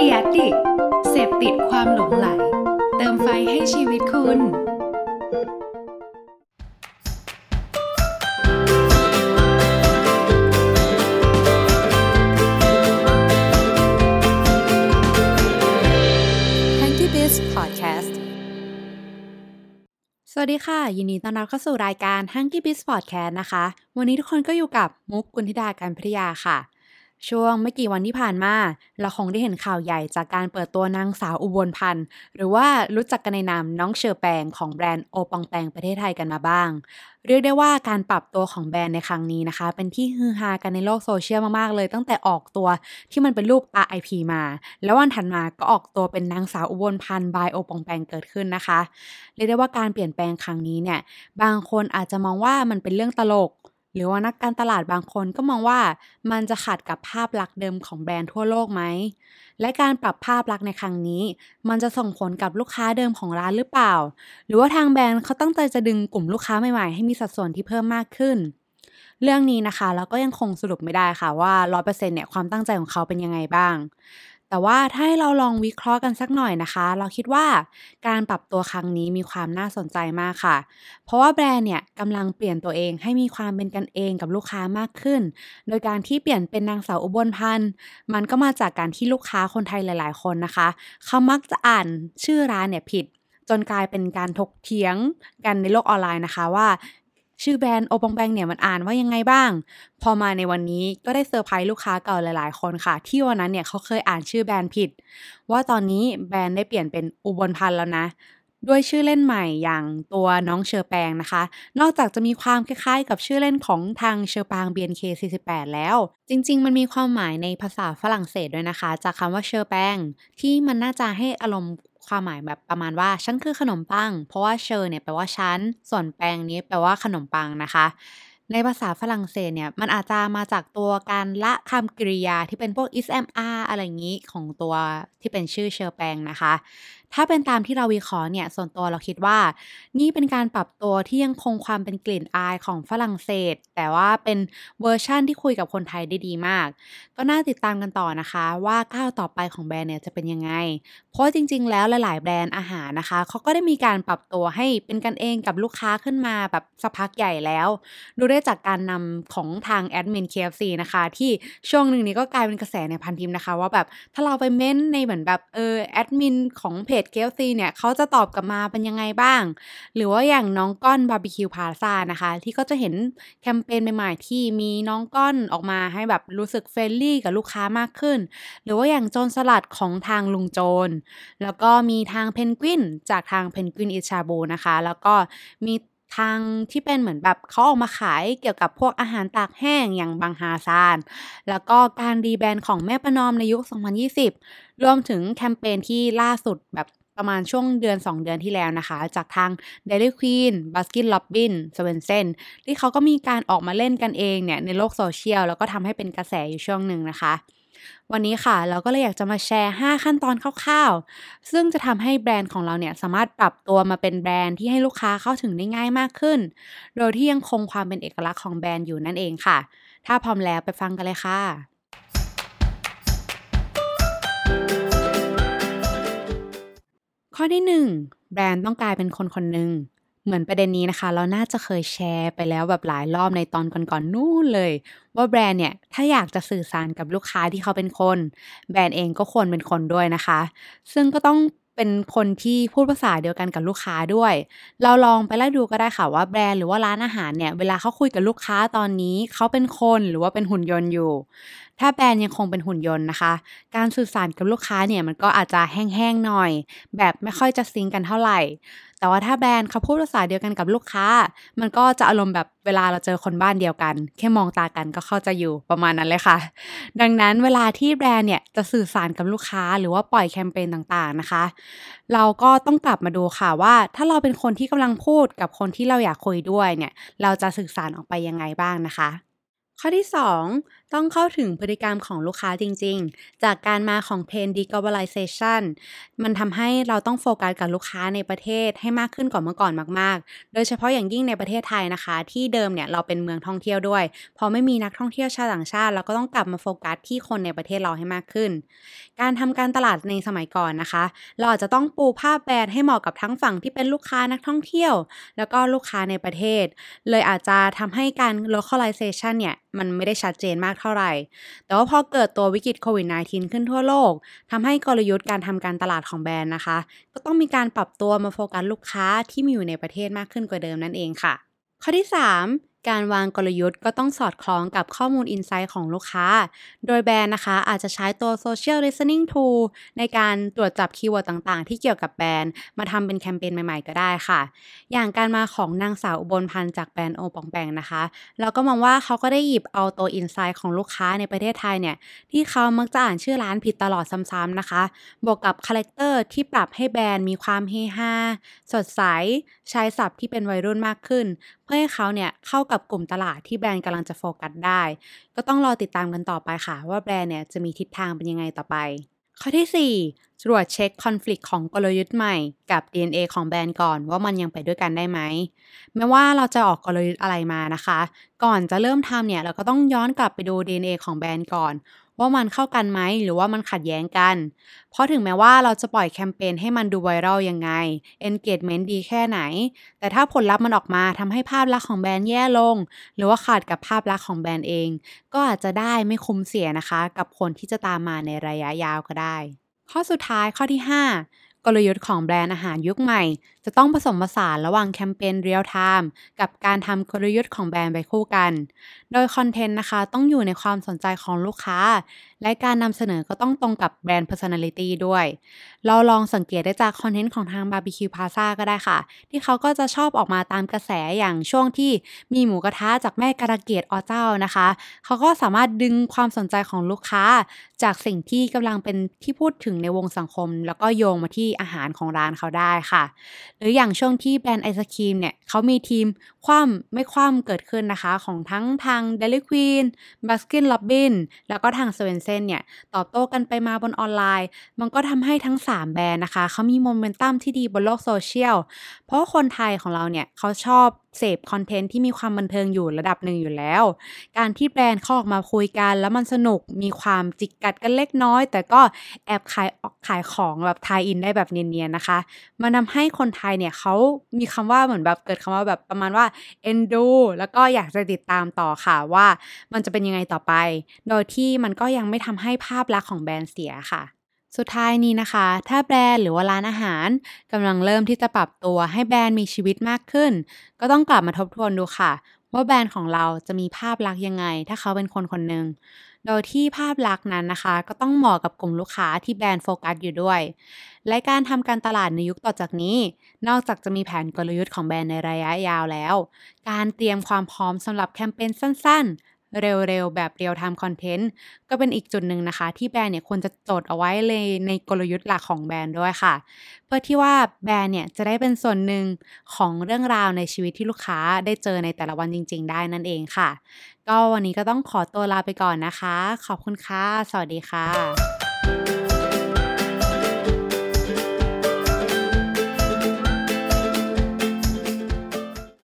เดียดิเสพติดความหลงไหล เติมไฟให้ชีวิตคุณ Hanky Biz Podcast สวัสดีค่ะ ยินดีต้อนรับเข้าสู่รายการ Hanky Biz Podcast นะคะ วันนี้ทุกคนก็อยู่กับมุกกุลธิดาการพิทยาค่ะ ช่วงไม่กี่วันที่ผ่านมา เราคงได้เห็นข่าวใหญ่จากการเปิดตัวนางสาวอุบลพันธ์ หรือว่ารู้จักกันในนามน้องเชอแปงของแบรนด์โอปองแปงประเทศไทยกันมาบ้าง เรียกได้ว่าการปรับตัวของแบรนด์ในครั้งนี้นะคะ เป็นที่ฮือฮากันในโลกโซเชียลมาก ๆ เลย ตั้งแต่ออกตัวที่มันเป็นรูป RIP มา แล้ววันถัดมาก็ออกตัวเป็นนางสาวอุบลพันธ์บายโอปองแปงเกิดขึ้นนะคะ เรียกได้ว่าการเปลี่ยนแปลงครั้งนี้เนี่ยบางคนอาจจะมองว่ามันเป็นเรื่องตลก หรือว่านักการตลาดบางคนก็มองว่ามันจะขัดกับภาพลักษณ์เดิมของแบรนด์ทั่วโลกไหม และการปรับภาพลักษณ์ในครั้งนี้ มันจะส่งผลกับลูกค้าเดิมของร้านหรือเปล่า หรือว่าทางแบรนด์เขาตั้งใจจะดึงกลุ่มลูกค้าใหม่ๆ ให้มีสัดส่วนที่เพิ่มมากขึ้น เรื่องนี้นะคะเราก็ยังคงสรุปไม่ได้ค่ะว่า 100%เนี่ยความตั้งใจของเขาเป็นยังไงบ้าง แต่ว่าถ้าให้เราลองวิเคราะห์กันสักหน่อยนะคะ เราคิดว่าการปรับตัวครั้งนี้มีความน่าสนใจมากค่ะ เพราะว่าแบรนด์เนี่ยกำลังเปลี่ยนตัวเองให้มีความเป็นกันเองกับลูกค้ามากขึ้น โดยการที่เปลี่ยนเป็นนางสาวอุบลพันธ์มันก็มาจากการที่ลูกค้าคนไทยหลาย ๆ คนนะคะ เขามักจะอ่านชื่อร้านเนี่ยผิดจนกลายเป็นการถกเถียงกันในโลกออนไลน์นะคะว่า ชื่อแบรนด์ Au Bon Pain เนี่ยมันอ่านว่ายังไงบ้าง พอมาในวันนี้ก็ได้เซอร์ไพรส์ลูกค้าเก่าหลาย ๆ คนค่ะ ที่วันนั้นเนี่ยเขาเคยอ่านชื่อแบรนด์ผิด ว่าตอนนี้แบรนด์ได้เปลี่ยนเป็นอุบลพันธ์แล้วนะ ด้วยชื่อเล่นใหม่อย่างตัวน้องเชอแปงนะคะ นอกจากจะมีความคล้าย ๆ กับชื่อเล่นของทางเชอปาง BNK48 แล้ว จริง ๆ มันมีความหมายในภาษาฝรั่งเศสด้วยนะคะ จากคำว่าเชอแปงที่มันน่าจะให้อารมณ์ ความหมายแบบประมาณว่าฉันคือขนมปัง เพราะว่าเชอเนี่ยแปลว่าฉัน ส่วนแปงนี้แปลว่าขนมปังนะคะ ในภาษาฝรั่งเศสเนี่ยมันอาจจะมาจากตัวการละคำกริยาที่เป็นพวก is am are อะไรอย่างนี้ของตัวที่เป็นชื่อเชอแปงนะคะถ้าเป็นตามที่เราวิเคราะห์เนี่ย ส่วนตัวเราคิดว่า นี่เป็นการปรับตัวที่ยังคงความเป็นกลิ่นอายของฝรั่งเศส แต่ว่าเป็นเวอร์ชั่นที่คุยกับคนไทยได้ดีมาก ก็น่าติดตามกันต่อนะคะ ว่าก้าวต่อไปของแบรนด์เนี่ยจะเป็นยังไง เพราะจริง ๆ แล้วหลาย ๆ แบรนด์อาหารนะคะเขาก็ได้มีการปรับตัวให้เป็นกันเองกับลูกค้าขึ้นมาแบบสักพักใหญ่แล้ว ดูได้จากการนำของทางแอดมิน KFC นะคะ ที่ช่วงหนึ่งนี้ก็กลายเป็นกระแสในพันทิปนะคะ ว่าแบบถ้าเราไปเม้นในเหมือนแบบเออแอดมินของเพจ KFC เนี่ยเขาจะตอบกลับมาเป็นยังไงบ้าง หรือว่าอย่างน้องก้อนบาร์บีคิวพลาซ่านะคะ ที่ก็จะเห็นแคมเปญใหม่ๆที่มีน้องก้อนออกมาให้แบบรู้สึก friendly กับลูกค้ามากขึ้น หรือว่าอย่างโจนส์สลัดของทางลุงโจนส์แล้วก็มีทางเพนกวินจากทางเพนกวินอีทชาบูนะคะ แล้วก็มี ทางที่เป็นเหมือนแบบเขาออกมาขายเกี่ยวกับพวกอาหารตากแห้งอย่างบังฮาซัน แล้วก็การรีแบรนด์ของแม่ประนอมในยุค 2020 รวมถึงแคมเปญที่ล่าสุดแบบประมาณช่วงเดือน 2 เดือนที่แล้วนะคะ จากทาง Dairy Queen Baskin Robbins s w e n s o n ที่เขาก็มีการออกมาเล่นกันเองเนี่ยในโลกโซเชียลแล้วก็ทำให้เป็นกระแสอยู่ช่วงหนึ่งนะคะ วันนี้ค่ะ เราก็เลยอยากจะมาแชร์ 5 ขั้นตอนคร่าวๆ ซึ่งจะทำให้แบรนด์ของเราเนี่ยสามารถปรับตัวมาเป็นแบรนด์ที่ให้ลูกค้าเข้าถึงได้ง่ายมากขึ้น โดยที่ยังคงความเป็นเอกลักษณ์ของแบรนด์อยู่นั่นเองค่ะ ถ้าพร้อมแล้วไปฟังกันเลยค่ะข้อที่ 1 แบรนด์ต้องกลายเป็นคนคนหนึ่ง เหมือนประเด็นนี้นะคะ เราน่าจะเคยแชร์ไปแล้วแบบหลายรอบในตอนก่อนๆนู่นเลย ว่าแบรนด์เนี่ย ถ้าอยากจะสื่อสารกับลูกค้าที่เขาเป็นคน แบรนด์เองก็ควรเป็นคนด้วยนะคะ ซึ่งก็ต้องเป็นคนที่พูดภาษาเดียวกันกับลูกค้าด้วย เราลองไปไล่ดูก็ได้ค่ะว่าแบรนด์หรือว่าร้านอาหารเนี่ย เวลาเขาคุยกับลูกค้าตอนนี้เขาเป็นคนหรือว่าเป็นหุ่นยนต์อยู่ ถ้าแบรนด์ยังคงเป็นหุ่นยนต์นะคะ การสื่อสารกับลูกค้าเนี่ยมันก็อาจจะแห้งๆหน่อย แบบไม่ค่อยจะซิงกันเท่าไหร่ แต่ว่าถ้าแบรนด์เขาพูดภาษาเดียวกันกับลูกค้า มันก็จะอารมณ์แบบเวลาเราเจอคนบ้านเดียวกัน แค่มองตากันก็เข้าใจอยู่ประมาณนั้นเลยค่ะ ดังนั้นเวลาที่แบรนด์เนี่ยจะสื่อสารกับลูกค้าหรือว่าปล่อยแคมเปญต่างๆนะคะ เราก็ต้องกลับมาดูค่ะว่า ถ้าเราเป็นคนที่กำลังพูดกับคนที่เราอยากคุยด้วยเนี่ยเราจะสื่อสารออกไปยังไงบ้างนะคะ ข้อที่ 2 ต้องเข้าถึงพฤติกรรมของลูกค้าจริง ๆ จากการมาของเทรนด์ deglobalization มันทำให้เราต้องโฟกัสกับลูกค้าในประเทศให้มากขึ้นกว่าเมื่อก่อนมาก ๆ โดยเฉพาะอย่างยิ่งในประเทศไทยนะคะ ที่เดิมเนี่ยเราเป็นเมืองท่องเที่ยวด้วย พอไม่มีนักท่องเที่ยวชาวต่างชาติ เราก็ต้องกลับมาโฟกัสที่คนในประเทศเราให้มากขึ้น การทำการตลาดในสมัยก่อนนะคะ เราอาจจะต้องปูภาพแบรนด์ให้เหมาะกับทั้งฝั่งที่เป็นลูกค้านักท่องเที่ยว แล้วก็ลูกค้าในประเทศ เลยอาจจะทำให้การ localization เนี่ยมันไม่ได้ชัดเจนมากเท่าไหร่ แต่ว่าพอเกิดตัววิกฤตโควิด -19 ขึ้นทั่วโลกทำให้กลยุทธ์การทำการตลาดของแบรนด์นะคะ ก็ต้องมีการปรับตัวมาโฟกัสลูกค้าที่มีอยู่ในประเทศมากขึ้นกว่าเดิมนั่นเองค่ะ ข้อที่ 3 การวางกลยุทธ์ก็ต้องสอดคล้องกับข้อมูล insight ของลูกค้า โดยแบรนด์นะคะ อาจจะใช้ตัว Social Listening Tool ในการตรวจจับ keyword ต่างๆ ที่เกี่ยวกับแบรนด์ มาทำเป็นแคมเปญใหม่ๆ ก็ได้ค่ะ อย่างการมาของนางสาวอุบลพันธ์จากแบรนด์ Au Bon Pain นะคะ เราก็มองว่าเขาก็ได้หยิบเอาตัว insight ของลูกค้าในประเทศไทยเนี่ยที่เขามักจะอ่านชื่อร้านผิดตลอดซ้ำๆนะคะ บวกกับคาแรคเตอร์ที่ปรับให้แบรนด์มีความเฮฮาสดใสใช้ศัพท์ที่เป็นวัยรุ่นมากขึ้น เพื่อให้เขาเนี่ยเข้ากับกลุ่มตลาดที่แบรนด์กำลังจะโฟกัสได้ ก็ต้องรอติดตามกันต่อไปค่ะ ว่าแบรนด์เนี่ยจะมีทิศทางเป็นยังไงต่อไป ข้อที่ 4 ตรวจเช็คคอน FLICT ของกลยุทธ์ใหม่กับ DNA ของแบรนด์ก่อนว่ามันยังไปด้วยกันได้ไหมไม่ว่าเราจะออกกลยุทธ์อะไรมานะคะ ก่อนจะเริ่มทำเนี่ยเราก็ต้องย้อนกลับไปดู DNA ของแบรนด์ก่อน ว่ามันเข้ากันไหมหรือว่ามันขัดแย้งกัน เพราะถึงแม้ว่าเราจะปล่อยแคมเปญให้มันดูไวรัลยังไง engagement ดีแค่ไหน แต่ถ้าผลลัพธ์มันออกมาทำให้ภาพลักษณ์ของแบรนด์แย่ลง หรือว่าขัดกับภาพลักษณ์ของแบรนด์เอง ก็อาจจะได้ไม่คุ้มเสียนะคะ กับผลที่จะตามมาในระยะยาวก็ได้ ข้อสุดท้ายข้อที่ 5 กลยุทธ์ของแบรนด์อาหารยุคใหม่ จะต้องผสมผสานระหว่างแคมเปญ real-time กับการทำกลยุทธ์ของแบรนด์ไปคู่กัน โดยคอนเทนต์นะคะ ต้องอยู่ในความสนใจของลูกค้า และการนำเสนอก็ต้องตรงกับแบรนด์ personality ด้วย เราลองสังเกตได้จากคอนเทนต์ของทาง Barbecue Plaza ก็ได้ค่ะ ที่เขาก็จะชอบออกมาตามกระแสอย่างช่วงที่มีหมูกระทะจากแม่การะเกดอเจ้านะคะ เขาก็สามารถดึงความสนใจของลูกค้า จากสิ่งที่กำลังเป็นที่พูดถึงในวงสังคม แล้วก็โยงมาที่อาหารของร้านเขาได้ค่ะ หรืออย่างช่วงที่แบรนด์ไอศครีมเนี่ยเขามีทีมคว่ำไม่คว่ำเกิดขึ้นนะคะ ของทั้งทาง Dairy Queen Baskin Robbins แล้วก็ทาง s w e n s o n เนี่ยตอบโต้กันไปมาบนออนไลน์ มันก็ทำให้ทั้ง 3 แบรนด์นะคะเขามีโมเมนตัมที่ดีบนโลกโซเชียล เพราะคนไทยของเราเนี่ยเขาชอบ เสพคอนเทนต์ที่มีความบันเทิงอยู่ระดับหนึ่งอยู่แล้ว การที่แบรนด์เขาออกมาคุยกัน แล้วมันสนุกมีความจิกกัดกันเล็กน้อย แต่ก็แอบขายออกขายของแบบ tie-in ได้แบบเนียนๆนะคะ มันทำให้คนไทยเนี่ยเขามีคำว่าเหมือนแบบเกิดคำว่าแบบประมาณว่าเอ็นดูแล้วก็อยากจะติดตามต่อค่ะว่ามันจะเป็นยังไงต่อไป โดยที่มันก็ยังไม่ทำให้ภาพลักษณ์ของแบรนด์เสียค่ะ สุดท้ายนี้นะคะ ถ้าแบรนด์หรือว่าร้านอาหารกำลังเริ่มที่จะปรับตัวให้แบรนด์มีชีวิตมากขึ้น ก็ต้องกลับมาทบทวนดูค่ะ ว่าแบรนด์ของเราจะมีภาพลักษณ์ยังไง ถ้าเขาเป็นคนคนหนึ่งโดยที่ภาพลักษณ์นั้นนะคะ ก็ต้องเหมาะกับกลุ่มลูกค้าที่แบรนด์โฟกัสอยู่ด้วย และการทำการตลาดในยุคต่อจากนี้ นอกจากจะมีแผนกลยุทธ์ของแบรนด์ในระยะยาวแล้ว การเตรียมความพร้อมสำหรับแคมเปญสั้น เร็วๆ แบบ real-time content ก็เป็นอีกจุดหนึ่งนะคะ ที่แบรนด์เนี่ยควรจะจดเอาไว้เลยในกลยุทธ์หลักของแบรนด์ด้วยค่ะ เพื่อที่ว่าแบรนด์เนี่ยจะได้เป็นส่วนหนึ่งของเรื่องราวในชีวิตที่ลูกค้าได้เจอในแต่ละวันจริง ๆ ได้นั่นเองค่ะ ก็วันนี้ก็ต้องขอตัวลาไปก่อนนะคะ ขอบคุณค่ะ สวัสดีค่ะ